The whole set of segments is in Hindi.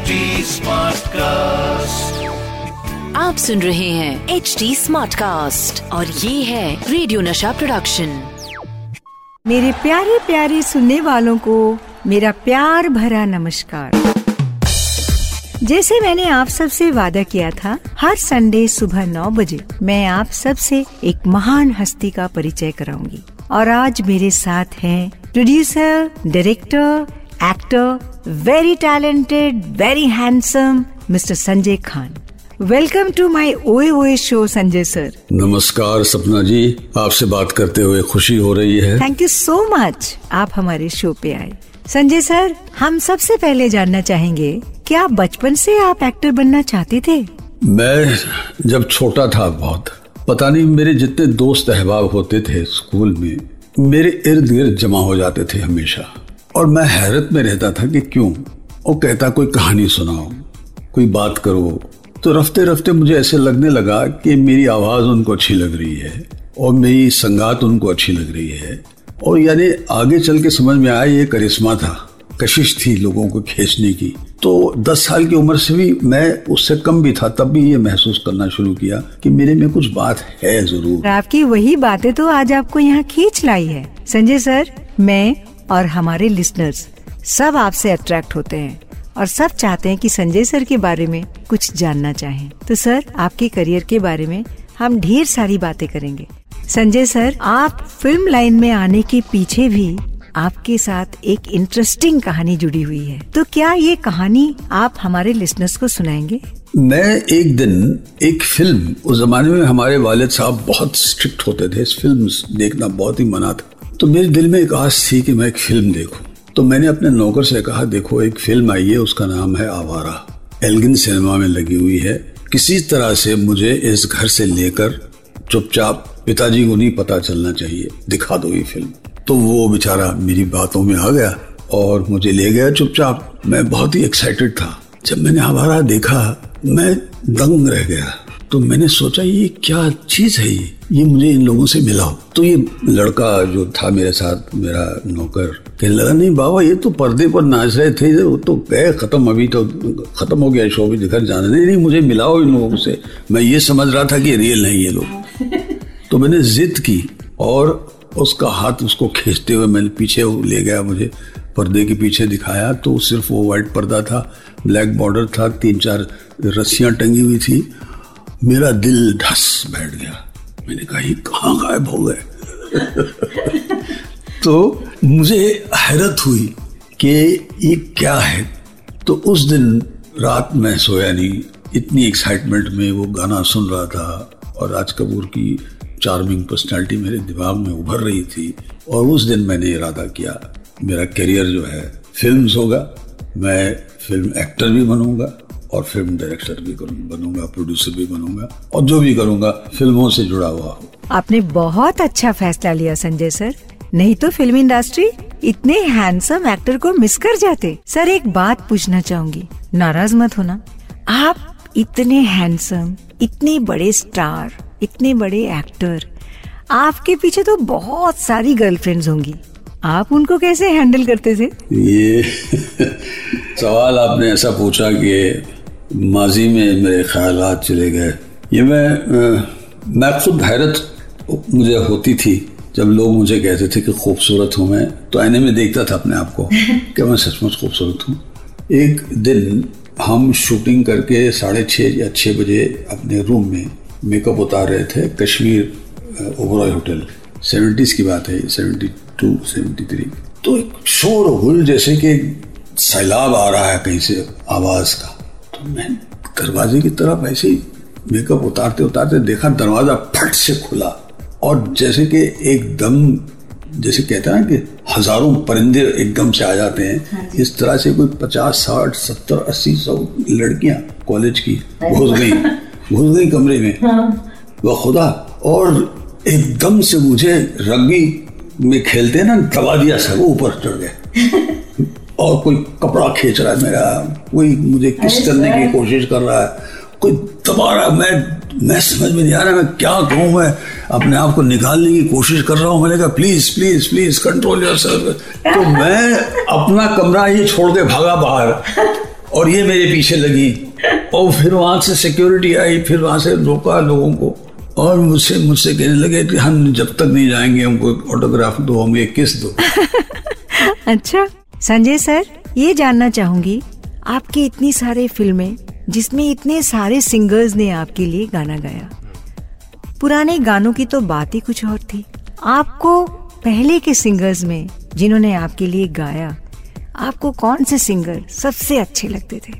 HD कास्ट आप सुन रहे हैं एच डी स्मार्ट कास्ट और ये है रेडियो नशा प्रोडक्शन मेरे प्यारे प्यारे सुनने वालों को मेरा प्यार भरा नमस्कार। जैसे मैंने आप सब सबसे वादा किया था हर संडे सुबह नौ बजे मैं आप सब सबसे एक महान हस्ती का परिचय कराऊँगी। और आज मेरे साथ हैं producer director actor very talented very handsome mister Sanjay Khan welcome to my Oye Oye show Sanjay sir नमस्कार सपना जी। आपसे बात करते हुए खुशी हो रही है। थैंक यू सो मच आप हमारे शो पे आए। संजय सर हम सबसे पहले जानना चाहेंगे क्या बचपन से आप एक्टर बनना चाहते थे? मैं जब छोटा था बहुत पता नहीं मेरे जितने दोस्त अहबाब होते थे स्कूल में मेरे इर्द गिर्द जमा हो जाते थे हमेशा। और मैं हैरत में रहता था कि क्यों? वो कहता, कोई कहानी सुनाओ, कोई बात करो। तो रफ्ते रफ्ते मुझे ऐसे लगने लगा कि मेरी आवाज़ उनको अच्छी लग रही है और मेरी संगात उनको अच्छी लग रही है। और यानी आगे चल के समझ में आया, ये करिश्मा था, कशिश थी लोगों को खींचने की। तो 10 साल की उम्र से भी मैं उससे कम भी था, तब भी ये महसूस करना शुरू किया कि मेरे में कुछ बात है ज़रूर। आपकी वही बातें तो आज आपको यहाँ खींच लाई है। संजय सर, मैं और हमारे लिसनर्स सब आपसे अट्रैक्ट होते हैं और सब चाहते हैं कि संजय सर के बारे में कुछ जानना चाहें। तो सर, आपके करियर के बारे में हम ढेर सारी बातें करेंगे। संजय सर, आप फ़िल्म लाइन में आने के पीछे भी आपके साथ एक इंटरेस्टिंग कहानी जुड़ी हुई है। तो क्या ये कहानी आप हमारे लिसनर्स को सुनाएँगे? मैं एक दिन एक फ़िल्म उस जमाने में हमारे वालिद साहब बहुत स्ट्रिक्ट होते थे। फ़िल्म देखना बहुत ही मना था तो मेरे दिल में एक आस थी कि मैं एक फ़िल्म देखूँ। तो मैंने अपने नौकर से कहा, देखो, एक फ़िल्म आई है, उसका नाम है आवारा। एल्गिन सिनेमा में लगी हुई है। किसी तरह से मुझे इस घर से लेकर चुपचाप पिताजी को नहीं पता चलना चाहिए। दिखा दो ये फ़िल्म। तो वो बेचारा मेरी बातों में आ गया और मुझे ले गया चुपचाप। मैं बहुत ही एक्साइटेड था। जब मैंने आवारा देखा, मैं दंग रह गया। तो मैंने सोचा ये क्या चीज़ है ये? ये मुझे इन लोगों से मिलाओ तो ये लड़का जो था मेरे साथ मेरा नौकर कहने लगा नहीं बाबा ये तो पर्दे पर नाच रहे थे वो तो गए खत्म अभी तो खत्म हो गया शो भी दिखा जाने। नहीं नहीं मुझे मिलाओ इन लोगों से। मैं ये समझ रहा था कि रियल नहीं ये लोग। तो मैंने जिद की और उसका हाथ उसको खींचते हुए मैंने पीछे ले गया मुझे पर्दे के पीछे दिखाया। तो सिर्फ़ वो व्हाइट पर्दा था ब्लैक बॉर्डर था तीन चार रस्सियाँ टंगी हुई थी मेरा दिल ढस बैठ गया। मैंने कहा, ये कहाँ गायब हो गए? तो मुझे हैरत हुई कि ये क्या है। तो उस दिन रात में सोया नहीं। इतनी एक्साइटमेंट में वो गाना सुन रहा था और राज कपूर की चार्मिंग पर्सनालिटी मेरे दिमाग में उभर रही थी। और उस दिन मैंने इरादा किया, मेरा करियर जो है फिल्म्स होगा। मैं फ़िल्म एक्टर भी बनूँगा। और फ़िल्म डायरेक्टर भी बनूँगा प्रोड्यूसर भी बनूँगा और जो भी करूँगा फ़िल्मों से जुड़ा हुआ हो। आपने बहुत अच्छा फैसला लिया संजय सर। नहीं तो फ़िल्म इंडस्ट्री इतने हैंडसम एक्टर को मिस कर जाते। सर एक बात पूछना चाहूँगी। नाराज़ मत होना। आप इतने हैंडसम इतने बड़े स्टार इतने बड़े एक्टर आपके पीछे तो बहुत सारी गर्लफ्रेंड्स होंगी। आप उनको कैसे हैंडल करते थे? ये सवाल आपने ऐसा पूछा कि माजी में मेरे ख्याल चले गए। ये मैं मैं खुद हैरत मुझे होती थी जब लोग मुझे कहते थे कि खूबसूरत हूँ मैं तो आईने में देखता था अपने आप को कि मैं सचमुच खूबसूरत हूँ। एक दिन हम शूटिंग करके साढ़े छः या छः बजे अपने रूम में मेकअप उतार रहे थे कश्मीर ओबरॉय होटल। सेवेंटीज़ की बात है सेवेंटी टू सेवेंटी थ्री। तो एक शोर हुल जैसे कि सैलाब आ रहा है कहीं से आवाज़ का। मैं दरवाजे की तरफ़ ऐसे ही मेकअप उतारते उतारते देखा दरवाज़ा फट से खुला। और जैसे कि एकदम जैसे कहते हैं ना कि हज़ारों परिंदे एकदम से आ जाते हैं। हाँ इस तरह से कोई पचास साठ सत्तर अस्सी सौ लड़कियाँ कॉलेज की घुस गई। घुस गई कमरे में। हाँ। वह खुदा और एकदम से मुझे रग्बी में खेलते ना दबा दिया सर ऊपर चढ़ गए। और कोई कपड़ा खींच रहा है मेरा कोई मुझे किस करने की कोशिश कर रहा है कोई दबा रहा मैं मैं समझ में नहीं आ रहा मैं क्या कहूँ मैं अपने आप को निकालने की कोशिश कर रहा हूँ। मैंने कहा please please please control your yourself मैं अपना कमरा ही छोड़ के भागा बाहर और ये मेरे पीछे लगी। और फिर वहाँ से सिक्योरिटी आई फिर वहाँ से रोका लोगों को और मुझसे मुझसे कहने लगे कि हम जब तक नहीं जाएँगे हमको ऑटोग्राफ दो हमें एक किस दो। अच्छा। संजय सर, ये जानना चाहूँगी, आपकी इतनी सारी फ़िल्में, जिसमें इतने सारे सिंगर्स ने आपके लिए गाना गाया। पुराने गानों की तो बात ही कुछ और थी। आपको पहले के सिंगर्स में, जिन्होंने आपके लिए गाया, आपको कौन से सिंगर सबसे अच्छे लगते थे?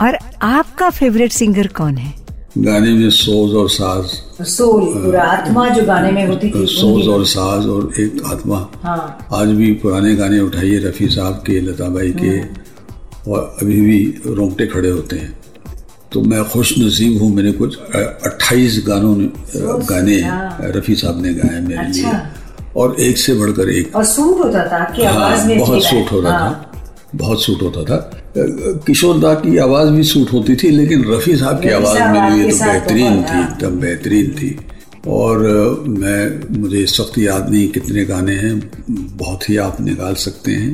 और आपका फेवरेट सिंगर कौन है? गाने में सोज और साज। सोल पूरा आत्मा जो गाने में होती थी सोज और साज और एक आत्मा। हाँ। आज भी पुराने गाने उठाइए रफ़ी साहब के लता बाई के और अभी भी रोंगटे खड़े होते हैं। तो मैं खुश नसीब हूँ मैंने कुछ अट्ठाईस गानों ने गाने रफ़ी साहब ने गाए मेरे अच्छा। लिए। और एक से बढ़कर एक। और सूट होता था आपकी आवाज़ हाँ में बहुत सूट होता हाँ। था। बहुत सूट होता था। किशोर दा की आवाज़ भी सूट होती थी लेकिन रफी साहब की आवाज़ मेरी लिए तो बेहतरीन थी। एकदम बेहतरीन थी और मैं मुझे इस वक्त याद नहीं कितने गाने हैं बहुत ही आप निकाल सकते हैं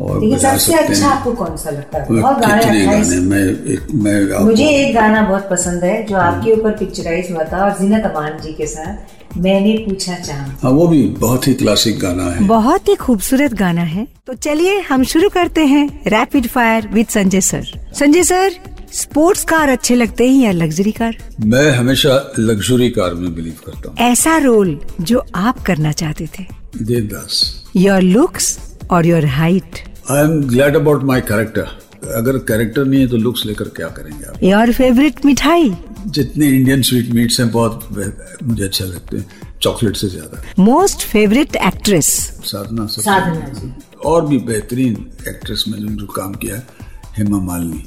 और बजा सबसे सकते अच्छा हैं। आपको कौन सा लगता है? बहुत गाने कितने गाने मैं एक मैं मुझे एक गाना बहुत पसंद है जो आपके ऊपर पिक्चराइज हुआ था और जीनत अमान जी के साथ मैंने पूछा चाँद। हाँ वो भी बहुत ही क्लासिक गाना है। बहुत ही खूबसूरत गाना है। तो चलिए हम शुरू करते हैं rapid fire with Sanjay sir. Sanjay sir sports car अच्छे लगते हैं या लग्जरी कार? मैं हमेशा लग्जरी कार में बिलीव करता हूँ। ऐसा रोल जो आप करना चाहते थे। देवदास। योर लुक्स और your height I am glad about my character अगर कैरेक्टर नहीं है तो लुक्स लेकर क्या करेंगे आप? योर फेवरेट मिठाई? जितने इंडियन स्वीट मीट्स हैं बहुत मुझे अच्छे लगते हैं। चॉकलेट से ज़्यादा। Most favourite actress Sadhana Sadhana ji. और भी बेहतरीन एक्ट्रेस में जो जो काम किया है हेमा मालिनी।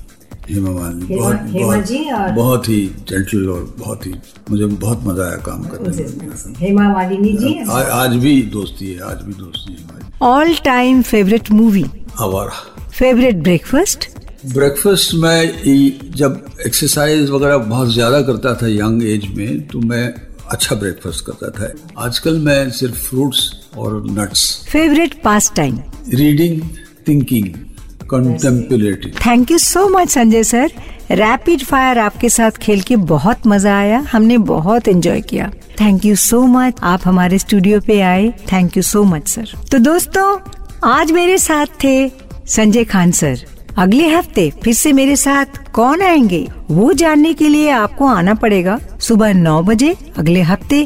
हेमा मालिनी बहुत हेमा बहुत जी और- बहुत ही जेंटल और बहुत ही मुझे बहुत मज़ा आया काम करने में। हेमा मालिनी जी। आ- आज भी दोस्ती है आज भी दोस्ती है हमारी। All time favourite movie Awara. Favourite breakfast breakfast में जब एक्सरसाइज वगैरह बहुत ज़्यादा करता था यंग एज में तो मैं अच्छा ब्रेकफास्ट करता था। आजकल मैं सिर्फ़ फ्रूट्स और nuts favourite pastime reading thinking contemplating thank you so much Sanjay sir rapid fire आपके साथ खेल के बहुत मज़ा आया। हमने बहुत एंजॉय किया। थैंक यू सो मच आप हमारे स्टूडियो पे आए। Thank you so much sir तो दोस्तों आज मेरे साथ थे संजय खान सर अगले हफ़्ते फिर से मेरे साथ कौन आएँगे वो जानने के लिए आपको आना पड़ेगा सुबह नौ बजे अगले हफ़्ते।